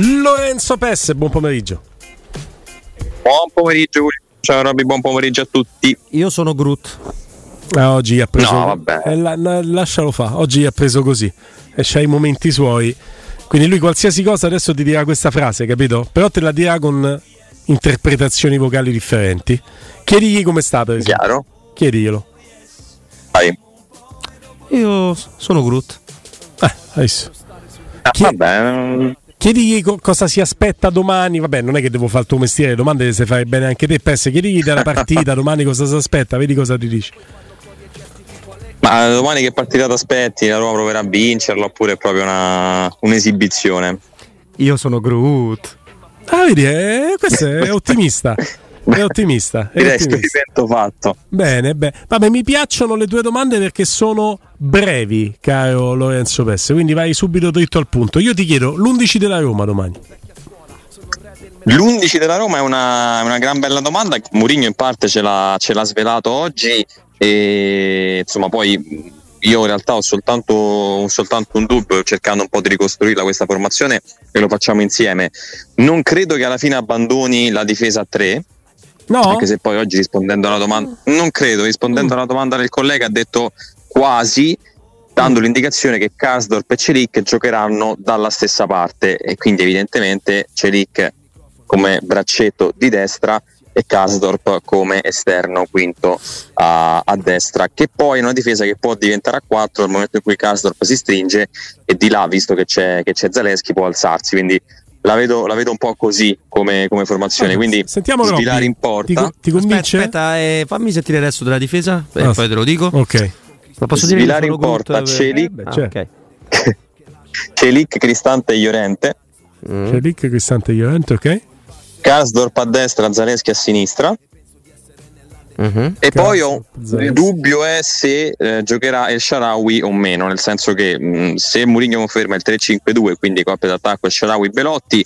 Lorenzo Pesse, buon pomeriggio. Buon pomeriggio, ciao Robby, buon pomeriggio a tutti. Io sono Groot. Ah, oggi ha preso. No, vabbè. Eh, la, la, lascialo fa. Oggi ha preso così. E c'ha i momenti suoi. Quindi lui qualsiasi cosa adesso ti dirà questa frase, capito? Però te la dirà con interpretazioni vocali differenti. Chiedigli come sta, per esempio. Chiaro? Chiediglielo. Vai. Io sono Groot. Eh, adesso. Ah, Chi- Vabbè, Chiedigli co- cosa si aspetta domani. Vabbè, non è che devo fare il tuo mestiere, le domande sai fare bene anche te, Pesse. Chiedigli della partita domani cosa si aspetta, vedi cosa ti dice. ma domani che partita ti aspetti? La Roma proverà a vincerla oppure è proprio una, un'esibizione? Io sono Groot. Ah, vedi, eh, questo è ottimista. È ottimista. È Direi ottimista. fatto. Bene, bene. Vabbè, mi piacciono le tue domande perché sono brevi, caro Lorenzo Pesse. Quindi vai subito dritto al punto. Io ti chiedo l'11 della Roma domani. L'11 della Roma è una, una gran bella domanda. Mourinho in parte ce l'ha, ce l'ha svelato oggi e insomma poi io in realtà ho soltanto, ho soltanto un dubbio cercando un po' di ricostruirla questa formazione e lo facciamo insieme. Non credo che alla fine abbandoni la difesa a 3, No? anche se poi oggi rispondendo alla domanda, non credo, rispondendo alla domanda del collega ha detto quasi, dando l'indicazione che Karsdorp e Celic giocheranno dalla stessa parte e quindi evidentemente Celic come braccetto di destra e Karsdorp come esterno quinto a, a destra, che poi è una difesa che può diventare a 4 nel momento in cui Karsdorp si stringe e di là, visto che c'è, che c'è Zaleschi, può alzarsi. Quindi la vedo, la vedo un po' così come, come formazione. Quindi Sentiamo sfilare in Ti, porta. ti convince? Aspetta, aspetta, eh, fammi sentire il resto della difesa e Ah, poi te lo dico. Ok. Ma posso Sfilare in porta, eh, Celic. eh, beh, Cioè. Celic, Cristante e Iorente. Mm. C'è Rick Cristante Llorente, ok? Karsdorp a destra, Zaleschi a sinistra. Mhm. E poi ho il dubbio è se eh, giocherà El Sharawi o meno, nel senso che mh, se Mourinho conferma il 3-5-2, quindi coppia d'attacco El Sharawi Belotti,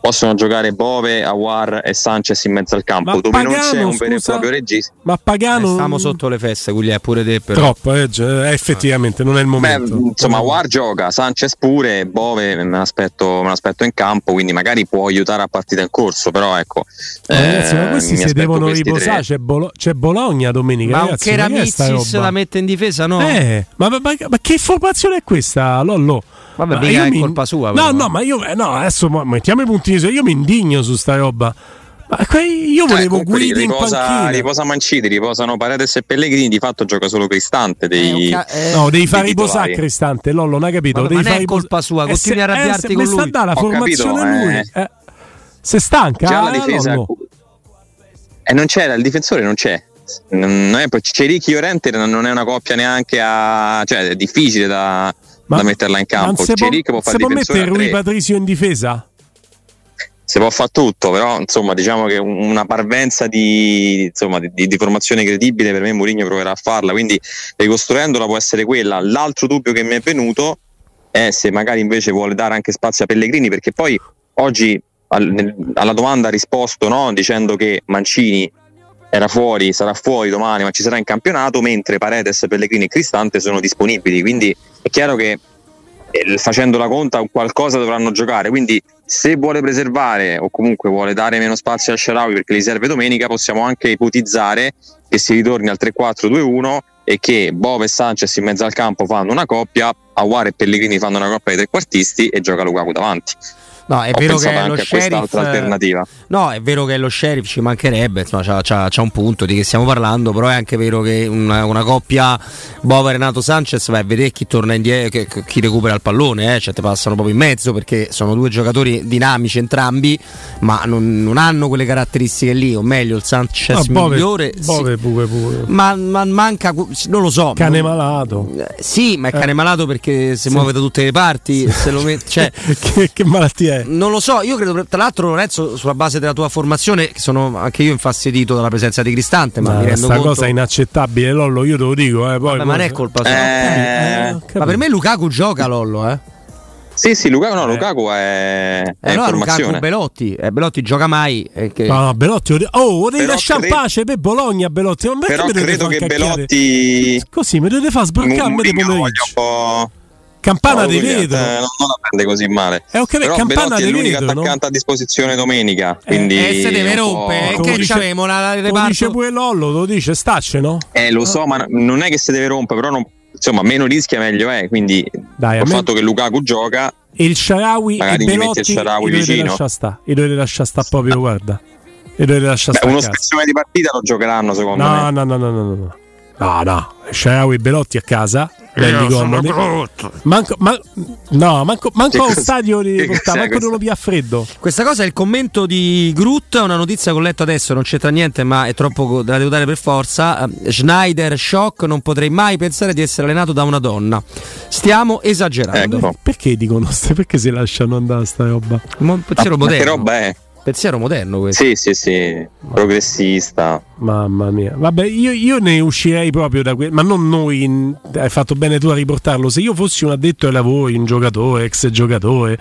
possono giocare Bove, Awar e Sanchez in mezzo al campo, Ma dove non Pagano, c'è un vero e proprio regista. Ma Pagano. Eh, Stiamo sotto le feste, quindi è pure te però. Troppo, eh, eh, effettivamente, non è il Beh, momento. insomma, Awar gioca, Sanchez pure, Bove me l'aspetto, me l'aspetto in campo, quindi magari può aiutare a partita in corso, però ecco. Ma ragazzi, ma eh, questi si devono questi riposare. C'è, Bolo- c'è Bologna domenica. Ma un ragazzi, ma che è sta Keramizzis roba? la mette in difesa, no? Eh, ma, ma- ma- ma che formazione è questa, Lollo? Vabbè, Ma mica è mi- colpa sua, No, però. no, ma io eh, no, adesso mo- mettiamo i puntini su. Io mi indigno su sta roba. Ma io Eh, volevo comunque Guidi in riposa, panchina. riposa Mancini, riposano Paredes e Pellegrini, di fatto gioca solo Cristante dei, Eh, ca- eh, No, devi fare riposare. Cristante, Lollo, non hai capito? Vabbè, devi ma non è fare colpa sua, Eh, continui a arrabbiarti eh, con sta lui. a dare la Ho formazione capito, lui. eh. Eh, se stanca, già la eh, difesa Lollo. e non c'era il difensore non c'è non è, poi Cerichi Orente non è una coppia neanche a cioè è difficile da, da metterla in ma campo se può, se può mettere Rui tre. Patrizio in difesa? si può fare tutto però insomma diciamo che una parvenza di, insomma, di, di- di formazione credibile per me Mourinho proverà a farla quindi ricostruendola può essere quella l'altro dubbio che mi è venuto è se magari invece vuole dare anche spazio a Pellegrini perché poi oggi al- nel- alla domanda ha risposto no? dicendo che Mancini era fuori, sarà fuori domani, ma ci sarà in campionato, mentre Paredes, Pellegrini e Cristante sono disponibili. Quindi è chiaro che eh, facendo la conta qualcosa dovranno giocare. Quindi se vuole preservare o comunque vuole dare meno spazio a Sharawi perché gli serve domenica, possiamo anche ipotizzare che si ritorni al 3-4-2-1 e che Bove e Sanchez in mezzo al campo fanno una coppia, Aguare e Pellegrini fanno una coppia di trequartisti e gioca Lukaku davanti. No, è Ho vero che lo sheriff. alternativa. No, è vero che lo sheriff, ci mancherebbe, insomma, c'ha, c'ha- c'ha un punto di che stiamo parlando, però è anche vero che una, una coppia Bova Renato Sanchez vai a vedere chi torna indietro, chi, chi recupera il pallone, eh, cioè ti passano proprio in mezzo perché sono due giocatori dinamici entrambi, ma non, non hanno quelle caratteristiche lì, o meglio il Sanchez Ah, Bove, migliore. sì. Bove pure, pure. Ma, ma manca, non lo so. Cane non- malato. eh, Sì, ma è cane Eh. malato perché si Sì. muove da tutte le parti. Se lo met- cioè, che, che malattia è? Non lo so, io credo, tra l'altro, Lorenzo, sulla base della tua formazione, sono anche io infastidito dalla presenza di Cristante, ma Ma mi rendo questa conto. cosa è inaccettabile, Lollo, io te lo dico. Eh, poi, Vabbè, ma non è colpa sua. Eh, ho capito. Ma per me Lukaku gioca Lollo, eh. Sì, sì, Lukaku, no, Eh. Lukaku è, E è in Lukaku formazione. Belotti, eh, Belotti gioca mai. eh, che- No, no, Belotti, oh, lo devi Però lasciare in pace per Bologna, Belotti. Ma Però credo che cacchiare? Belotti Così mi dovete far sbroccarmi di pomeriggio. un Campana di vetro. Eh, non, non, la prende così male. Eh, okay, Però Campana Belotti è l'unico vetro, attaccante no? a disposizione domenica. Quindi eh, se deve rompere. Che diciamo, la reparto... Lo dice pure Lollo, lo dice Stacce, no? Eh, lo so, ma non è che si deve rompere, però non, insomma, meno rischia meglio è. Quindi Dai, il me... fatto che Lukaku gioca. E il Sharawi e Belotti il Sharawi vicino. I dovete lasciare sta proprio, guarda. E dovete lasciare Beh, uno spezzone di partita lo giocheranno, secondo no, me. No, no, no, no, no, no. No, no. Sharawi Belotti a casa belli comodi. Manco, man, no, manco, manco allo stadio di portare, manco non lo pia freddo. Questa cosa è il commento di Groot, una notizia che ho letto adesso, non c'entra niente, ma è troppo da devo dare per forza. Uh, Schneider shock, non potrei mai pensare di essere allenato da una donna. Stiamo esagerando. Ecco. Perché dicono perché si lasciano andare sta roba? Ma che roba è? Pensiero moderno questo. Sì, sì, sì, progressista. Mamma mia, vabbè, io, io ne uscirei proprio da questo, ma non noi, in, hai fatto bene tu a riportarlo. Se io fossi un addetto ai lavori, un giocatore, ex giocatore,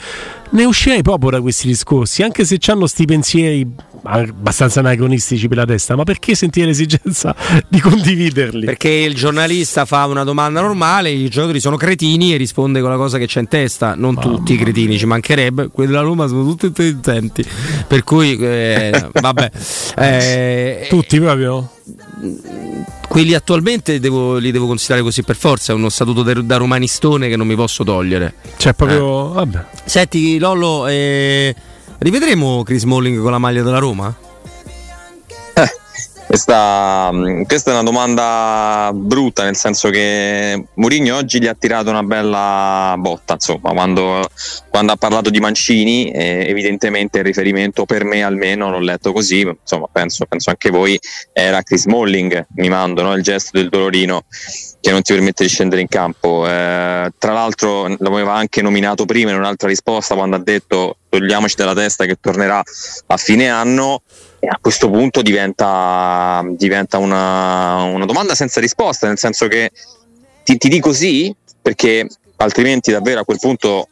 ne uscirei proprio da questi discorsi, anche se hanno sti pensieri abbastanza anacronistici per la testa, ma perché sentire l'esigenza di condividerli? Perché il giornalista fa una domanda normale, i giocatori sono cretini e risponde con la cosa che c'è in testa, non Mamma tutti i cretini, ci mancherebbe, quelli della Roma sono tutti intelligenti, per cui eh, vabbè. Eh, tutti proprio? Quelli attualmente devo, li devo considerare così per forza, è uno statuto de, da romanistone che non mi posso togliere. Cioè proprio... Eh. Vabbè. Senti Lollo, eh, rivedremo Chris Molling con la maglia della Roma? Questa, mm, questa, è una domanda brutta, nel senso che Mourinho oggi gli ha tirato una bella botta, insomma, quando, quando ha parlato di Mancini, eh, evidentemente il riferimento per me almeno, l'ho letto così, insomma, penso, penso anche voi, era Chris Molling, mi mando no? il gesto del dolorino che non ti permette di scendere in campo. Eh, tra l'altro l'aveva anche nominato prima in un'altra risposta quando ha detto togliamoci dalla testa che tornerà a fine anno e a questo punto diventa, diventa una, una, domanda senza risposta, nel senso che ti, ti dico sì perché altrimenti davvero a quel punto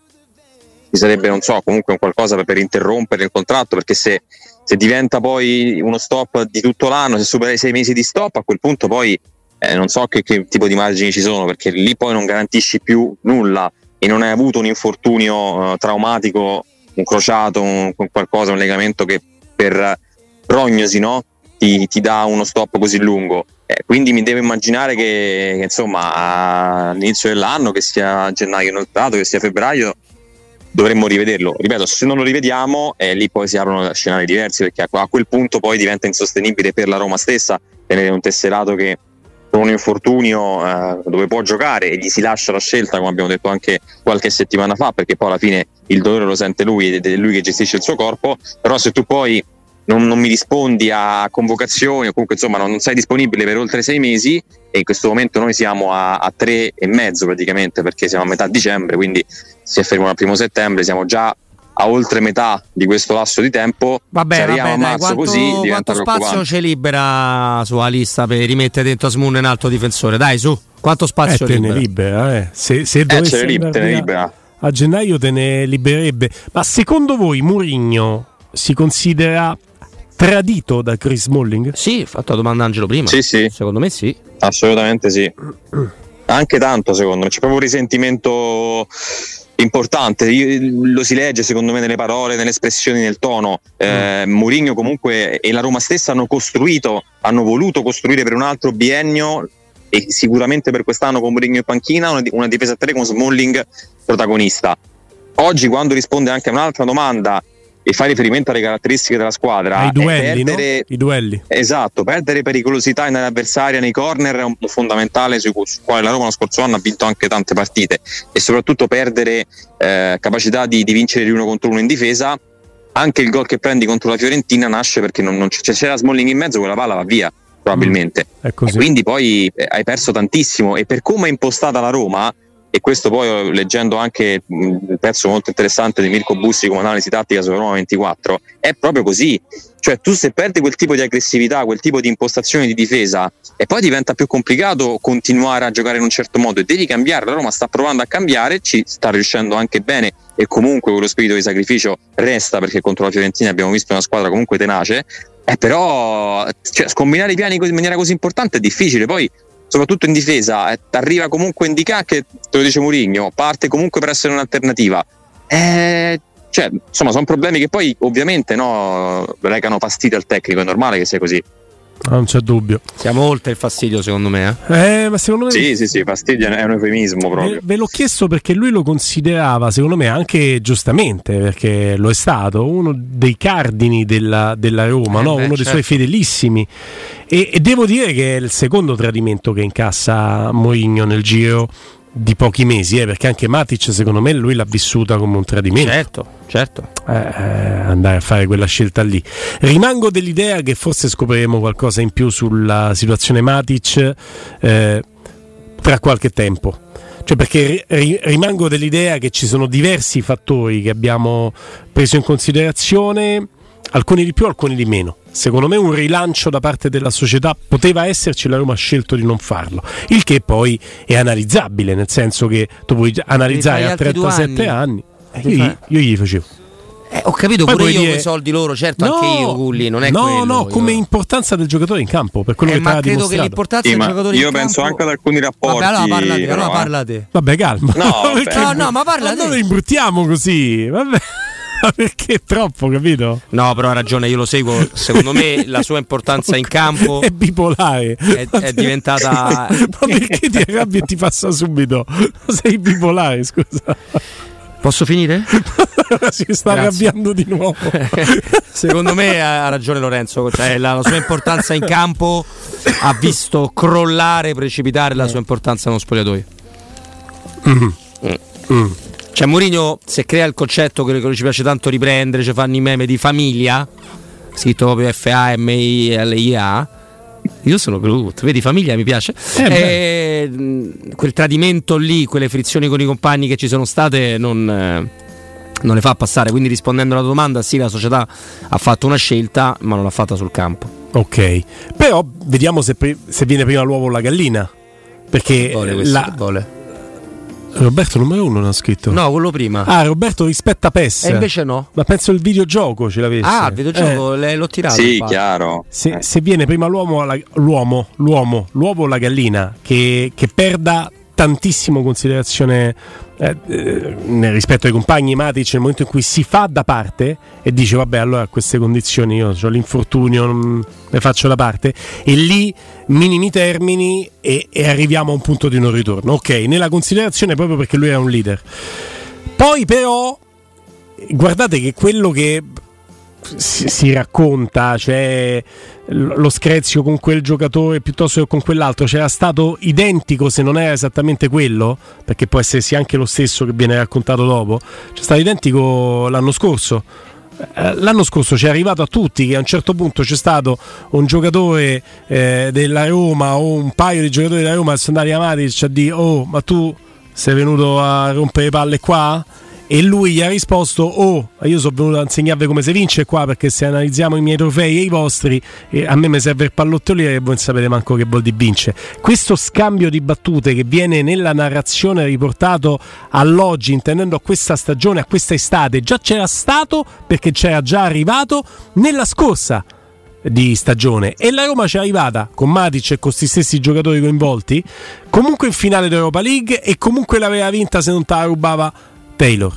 ci sarebbe, non so, comunque un qualcosa per, per interrompere il contratto, perché se, se, diventa poi uno stop di tutto l'anno, se supera i sei mesi di stop, a quel punto poi eh, non so che, che, tipo di margini ci sono, perché lì poi non garantisci più nulla e non hai avuto un infortunio eh, traumatico, un crociato, un, qualcosa, un legamento che per prognosi no? ti, ti dà uno stop così lungo. Eh, quindi mi devo immaginare che, che, insomma all'inizio dell'anno, che sia gennaio inoltrato, che sia febbraio, dovremmo rivederlo. Ripeto, se non lo rivediamo, eh, lì poi si aprono scenari diversi perché a, a, quel punto poi diventa insostenibile per la Roma stessa tenere un tesserato che con un infortunio eh, dove può giocare e gli si lascia la scelta, come abbiamo detto anche qualche settimana fa, perché poi alla fine il dolore lo sente lui ed è lui che gestisce il suo corpo, però se tu poi non, non mi rispondi a convocazioni o comunque insomma non, non, sei disponibile per oltre sei mesi e in questo momento noi siamo a, a tre e mezzo praticamente perché siamo a metà dicembre, quindi se fermiamo al primo settembre siamo già a oltre metà di questo lasso di tempo. Vabbè, se arriviamo vabbè, a marzo dai, quanto, così diventa quanto spazio c'è libera sulla lista per rimettere dentro Asmun in alto difensore? Dai, su, quanto spazio eh, libera? ne libera eh. Se, se eh, dovesse libera, te ne libera. A gennaio te ne libererebbe. Ma secondo voi Mourinho si considera tradito da Chris Smalling? Sì, fatto la domanda Angelo prima. Sì, sì. Secondo me sì. Assolutamente sì. Anche tanto, secondo me. C'è proprio un risentimento importante, lo si legge secondo me nelle parole, nelle espressioni, nel tono. Eh, mm. Mourinho comunque e la Roma stessa hanno costruito, hanno voluto costruire per un altro biennio e sicuramente per quest'anno con Mourinho in panchina una, una difesa a tre con Smalling protagonista. Oggi quando risponde anche a un'altra domanda e fa riferimento alle caratteristiche della squadra. Ai duelli, perdere, no? I duelli. Esatto, perdere pericolosità nell'avversaria nei corner è un punto fondamentale su, su quale la Roma lo scorso anno ha vinto anche tante partite e soprattutto perdere eh, capacità di, di vincere di uno contro uno in difesa. Anche il gol che prendi contro la Fiorentina nasce perché non, non c'è, c'era Smalling in mezzo, quella palla va via probabilmente. Mm, quindi poi eh, hai perso tantissimo. E per come è impostata la Roma e questo poi leggendo anche un pezzo molto interessante di Mirko Bussi come analisi tattica su Roma 24 è proprio così. Cioè tu se perdi quel tipo di aggressività quel tipo di impostazione di difesa e poi diventa più complicato continuare a giocare in un certo modo e devi cambiare la Roma sta provando a cambiare ci sta riuscendo anche bene e comunque quello spirito di sacrificio resta perché contro la Fiorentina abbiamo visto una squadra comunque tenace eh, però cioè, scombinare i piani in maniera così importante è difficile poi soprattutto in difesa, eh, arriva comunque a indicare che, te lo dice Mourinho, parte comunque per essere un'alternativa. Eh, cioè, insomma, sono problemi che poi ovviamente no, recano fastidio al tecnico, è normale che sia così. Non c'è dubbio. Siamo oltre il fastidio, secondo me. Eh, eh ma secondo me. Sì, sì, sì, fastidio è un eufemismo proprio. Ve, ve, l'ho chiesto perché lui lo considerava, secondo me, anche giustamente, perché lo è stato uno dei cardini della, della Roma, eh no? beh, uno certo. dei suoi certo. fedelissimi. E, e, devo dire che è il secondo tradimento che incassa Mourinho nel giro di pochi mesi, eh, perché anche Matic secondo me lui l'ha vissuta come un tradimento. Certo, certo. Eh, eh, andare a fare quella scelta lì. Rimango dell'idea che forse scopriremo qualcosa in più sulla situazione Matic eh, tra qualche tempo. Cioè perché ri- rimango dell'idea che ci sono diversi fattori che abbiamo preso in considerazione, alcuni di più, alcuni di meno secondo me un rilancio da parte della società poteva esserci, la Roma ha scelto di non farlo, il che poi è analizzabile, nel senso che tu puoi analizzare a 37 anni, anni. Io, io, gli facevo. Eh, ho capito Poi pure io dire... i soldi loro, certo no, anche io Gulli, non è no, quello. No, come io... importanza del giocatore in campo, per quello eh, che ma credo che l'importanza sì, del giocatore io in campo Io penso anche ad alcuni rapporti. Vabbè, allora parlate, però, allora parlate. Vabbè, calma. No, no, no, ma parla Non lo imbruttiamo così. Vabbè. perché è troppo, capito? No, però ha ragione, io lo seguo. Secondo me la sua importanza in campo è bipolare. È, è diventata. Ma perché ti arrabbi e ti passa subito? Sei bipolare, scusa. Posso finire? si sta Grazie. arrabbiando di nuovo. Secondo me ha ragione Lorenzo, cioè la, la, sua importanza in campo ha visto crollare, precipitare la sua importanza nello spogliatoio. Mm. Mm. Cioè Mourinho se crea il concetto che ci piace tanto riprendere, ci fanno i meme di famiglia, scritto proprio F-A-M-I-L-I-A. Io sono Groot, vedi famiglia mi piace. Eh e, quel tradimento lì, quelle frizioni con i compagni che ci sono state non, eh, non le fa passare. Quindi rispondendo alla domanda, sì, la società ha fatto una scelta, ma non l'ha fatta sul campo. Ok, però vediamo se, se viene prima l'uovo o la gallina. Perché vuole la, vuole. Roberto numero uno non ha scritto. No, quello prima. Ah, Roberto rispetta PES. E invece no. Ma penso il videogioco ce l'avesse. Ah, il videogioco eh. l'ho tirato. Sì, chiaro. Se, eh. se, viene prima l'uomo, la, l'uomo, l'uomo, l'uovo o la gallina, che, che perda tantissimo considerazione eh, eh, rispetto ai compagni Matic nel momento in cui si fa da parte e dice vabbè allora a queste condizioni io ho l'infortunio non ne faccio da parte. E lì minimi termini e, e arriviamo a un punto di non ritorno. Ok nella considerazione proprio perché lui era un leader. Poi però guardate che quello che si, si, racconta, cioè lo screzio con quel giocatore piuttosto che con quell'altro c'era stato identico se non era esattamente quello, perché può essersi anche lo stesso che viene raccontato dopo, c'è stato identico l'anno scorso. Eh, l'anno scorso ci è arrivato a tutti che a un certo punto c'è stato un giocatore eh, della Roma o un paio di giocatori della Roma sono andati a Matic a dire oh ma tu sei venuto a rompere le palle qua e lui gli ha risposto oh io sono venuto a insegnarvi come si vince qua perché se analizziamo i miei trofei e i vostri eh, a me mi serve il pallottoliere e voi non sapete manco che vuol dire vince. Questo scambio di battute che viene nella narrazione riportato all'oggi intendendo a questa stagione a questa estate già c'era stato perché c'era già arrivato nella scorsa di stagione. E la Roma ci è arrivata con Matic e con questi stessi giocatori coinvolti comunque in finale d'Europa League e comunque l'aveva vinta se non te la rubava Taylor.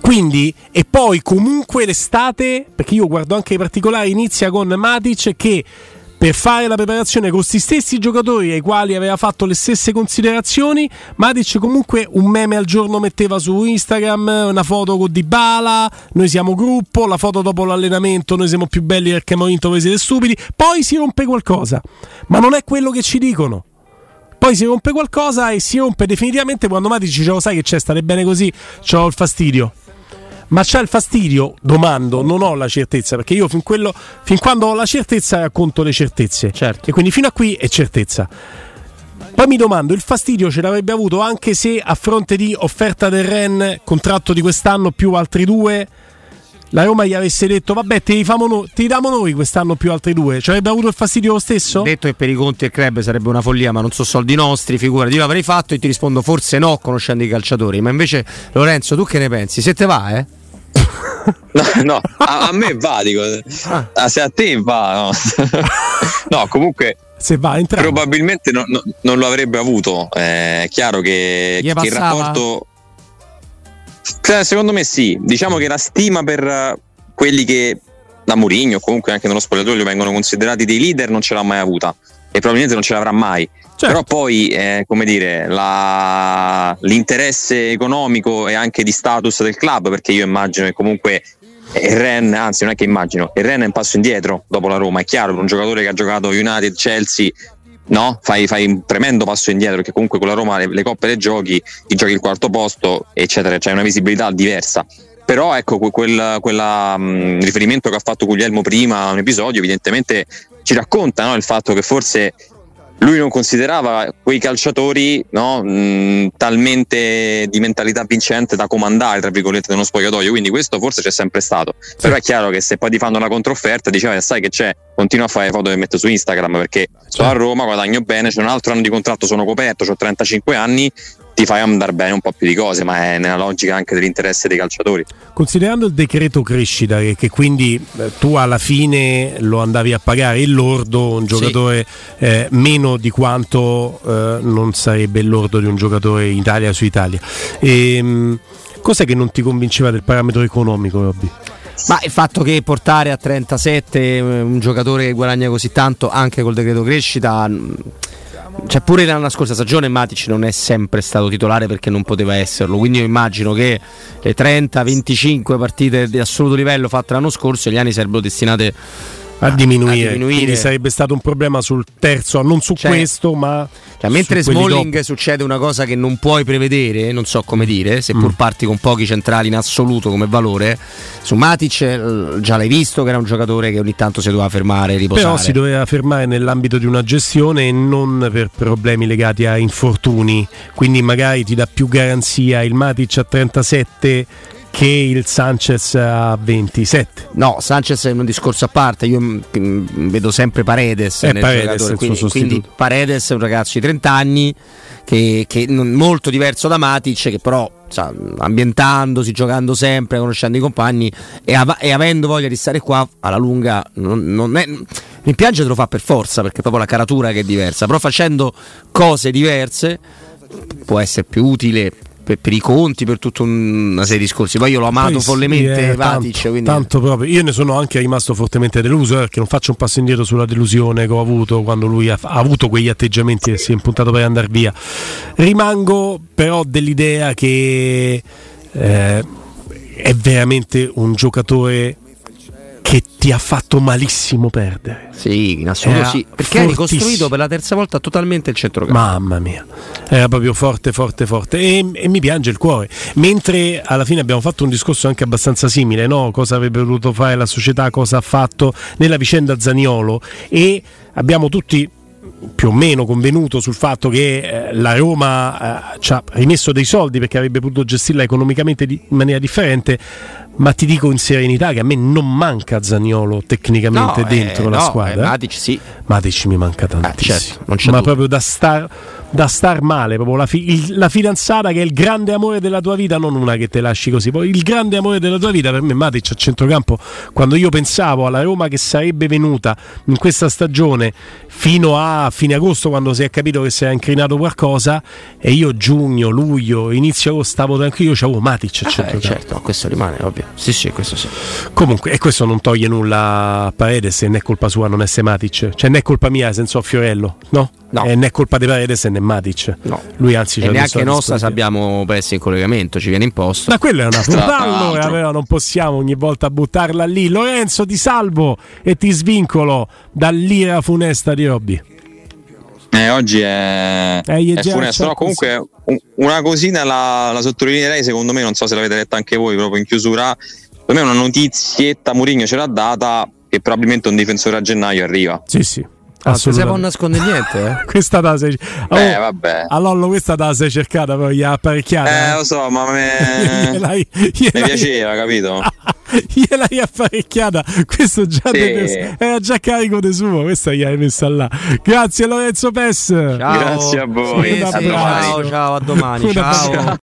Quindi, e poi comunque l'estate, perché io guardo anche i particolari, inizia con Matic che per fare la preparazione con questi stessi giocatori ai quali aveva fatto le stesse considerazioni, Matic comunque un meme al giorno metteva su Instagram, una foto con Dybala, noi siamo gruppo, la foto dopo l'allenamento, noi siamo più belli perché abbiamo vinto, voi siete stupidi, poi si rompe qualcosa, ma non è quello che ci dicono. Poi si rompe qualcosa e si rompe definitivamente quando Matic dice: oh, Sai che c'è, state bene così, ho il fastidio. Ma c'è il fastidio? Domando, non ho la certezza, perché io fin, quello, fin quando ho la certezza racconto le certezze. Certo. E quindi fino a qui è certezza. Poi mi domando, il fastidio ce l'avrebbe avuto anche se a fronte di offerta del Ren, contratto di quest'anno più altri due, la Roma gli avesse detto vabbè te li, no- te li diamo noi quest'anno più altri due, ci avrebbe avuto il fastidio lo stesso? Detto che per i conti del club sarebbe una follia, ma non sono soldi nostri, figurati, io l'avrei fatto e ti rispondo forse no conoscendo i calciatori, ma invece Lorenzo tu che ne pensi? Se te va eh? No, no a, a, me va, dico. Ah. ah se a te va, no. no, comunque se va entrare. Probabilmente no, no, non lo avrebbe avuto. Eh, è chiaro che, che il rapporto. Cioè, secondo me sì. Diciamo che la stima per quelli che da Mourinho, comunque anche nello spogliatoio vengono considerati dei leader, non ce l'ha mai avuta. E probabilmente non ce l'avrà mai. Certo. Però poi, eh, come dire, la, l'interesse economico e anche di status del club, perché io immagino che comunque il Ren, anzi non è che immagino, il Ren è un passo indietro dopo la Roma, è chiaro, per un giocatore che ha giocato United, Chelsea, no? Fai, fai, un tremendo passo indietro perché comunque con la Roma le, le coppe le giochi, ti giochi il quarto posto, eccetera, c'è una visibilità diversa. Però ecco quel quella, mh, riferimento che ha fatto Guglielmo prima, un episodio, evidentemente ci racconta no? il fatto che forse lui non considerava quei calciatori no, mh, talmente di mentalità vincente da comandare tra virgolette nello spogliatoio. Quindi questo forse c'è sempre stato. Sì. però è chiaro che se poi ti fanno una controfferta diceva sai che c'è continua a fare foto che metto su Instagram perché sono a Roma guadagno bene c'è un altro anno di contratto sono coperto ho 35 anni ti fai andare bene un po' più di cose, ma è nella logica anche dell'interesse dei calciatori. Considerando il decreto crescita, che, che quindi eh, tu alla fine lo andavi a pagare il lordo, un giocatore sì. eh, meno di quanto eh, non sarebbe il lordo di un giocatore in Italia su Italia. E, ehm, cos'è che non ti convinceva del parametro economico, Robby? Ma il fatto che portare a 37 eh, un giocatore che guadagna così tanto anche col decreto crescita cioè pure l'anno scorsa stagione Matic non è sempre stato titolare perché non poteva esserlo, quindi io immagino che le 30-25 partite di assoluto livello fatte l'anno scorso gli anni sarebbero destinate a diminuire. a diminuire. Quindi sarebbe stato un problema sul terzo, non su cioè, questo, ma. Cioè, mentre Smalling succede una cosa che non puoi prevedere, non so come dire, seppur mm. parti con pochi centrali in assoluto come valore, su Matic eh, già l'hai visto che era un giocatore che ogni tanto si doveva fermare, riposare. Però si doveva fermare nell'ambito di una gestione e non per problemi legati a infortuni, quindi magari ti dà più garanzia il Matic a 37 che il Sanchez a 27. No, Sanchez è un discorso a parte, io vedo sempre Paredes è nel Paredes quindi, quindi, Paredes è un ragazzo di 30 anni che, che molto diverso da Matic che però sa, ambientandosi, giocando sempre, conoscendo i compagni e, av- e, avendo voglia di stare qua alla lunga non, non è rimpiange te lo fa per forza perché è proprio la caratura che è diversa, però facendo cose diverse può essere più utile per, per, i conti, per tutta una serie di discorsi. Poi io l'ho amato Poi follemente sì, Vatic. Tanto, quindi... tanto proprio. Io ne sono anche rimasto fortemente deluso eh, perché non faccio un passo indietro sulla delusione che ho avuto quando lui ha, ha avuto quegli atteggiamenti e si è impuntato per andare via. Rimango però dell'idea che eh, è veramente un giocatore che ti ha fatto malissimo perdere. Sì, in assoluto sì, perché ha ricostruito per la terza volta totalmente il centrocampo. Mamma mia, era proprio forte, forte, forte e, e, mi piange il cuore. Mentre alla fine abbiamo fatto un discorso anche abbastanza simile, no? cosa avrebbe voluto fare la società, cosa ha fatto nella vicenda Zaniolo e abbiamo tutti più o meno convenuto sul fatto che eh, la Roma eh, ci ha rimesso dei soldi perché avrebbe potuto gestirla economicamente di, in maniera differente ma ti dico in serenità che a me non manca Zagnolo tecnicamente no, dentro eh, la no, squadra. Eh, Matic sì. Matic mi manca tantissimo. Eh, certo, ma proprio da star, da star male, proprio la, fi, il, la, fidanzata che è il grande amore della tua vita, non una che te lasci così. Poi il grande amore della tua vita per me Matic a centrocampo, quando io pensavo alla Roma che sarebbe venuta in questa stagione fino a fine agosto quando si è capito che si era incrinato qualcosa e io giugno, luglio, inizio agosto stavo tranquillo, io c'avevo Matic a eh, centrocampo. certo, questo rimane ovvio. Sì, sì, questo sì. Comunque, e questo non toglie nulla a Paredes non è colpa sua non essere Matic. Cioè, non è colpa mia senza Fiorello, no? No. E non è colpa di Paredes né Matic. No. Lui anzi e neanche nostra se abbiamo pezzi in collegamento, ci viene imposto. Ma quello è una allora, allora non possiamo ogni volta buttarla lì. Lorenzo ti salvo e ti svincolo dall'ira funesta di Robby. Eh, oggi è, eh, è funesto, no, comunque una cosina la, la sottolineerei secondo me, non so se l'avete detta anche voi proprio in chiusura, per me una notizietta Murigno ce l'ha data che probabilmente un difensore a gennaio arriva. Sì, sì. Ah, se non nasconde niente, eh? questa da sei. Oh, eh, vabbè. Allora, questa da sei cercata, poi gli ha apparecchiata. Eh, eh, lo so, ma me. gliel'hai, gliel'hai... mi piaceva, capito? gliel'hai apparecchiata. Questo già sì. de... era già carico di suo. Questa gli hai messa là. Grazie, Lorenzo Pes. Ciao. Grazie a voi. Sì, a domani. Ciao, ciao, a domani. ciao.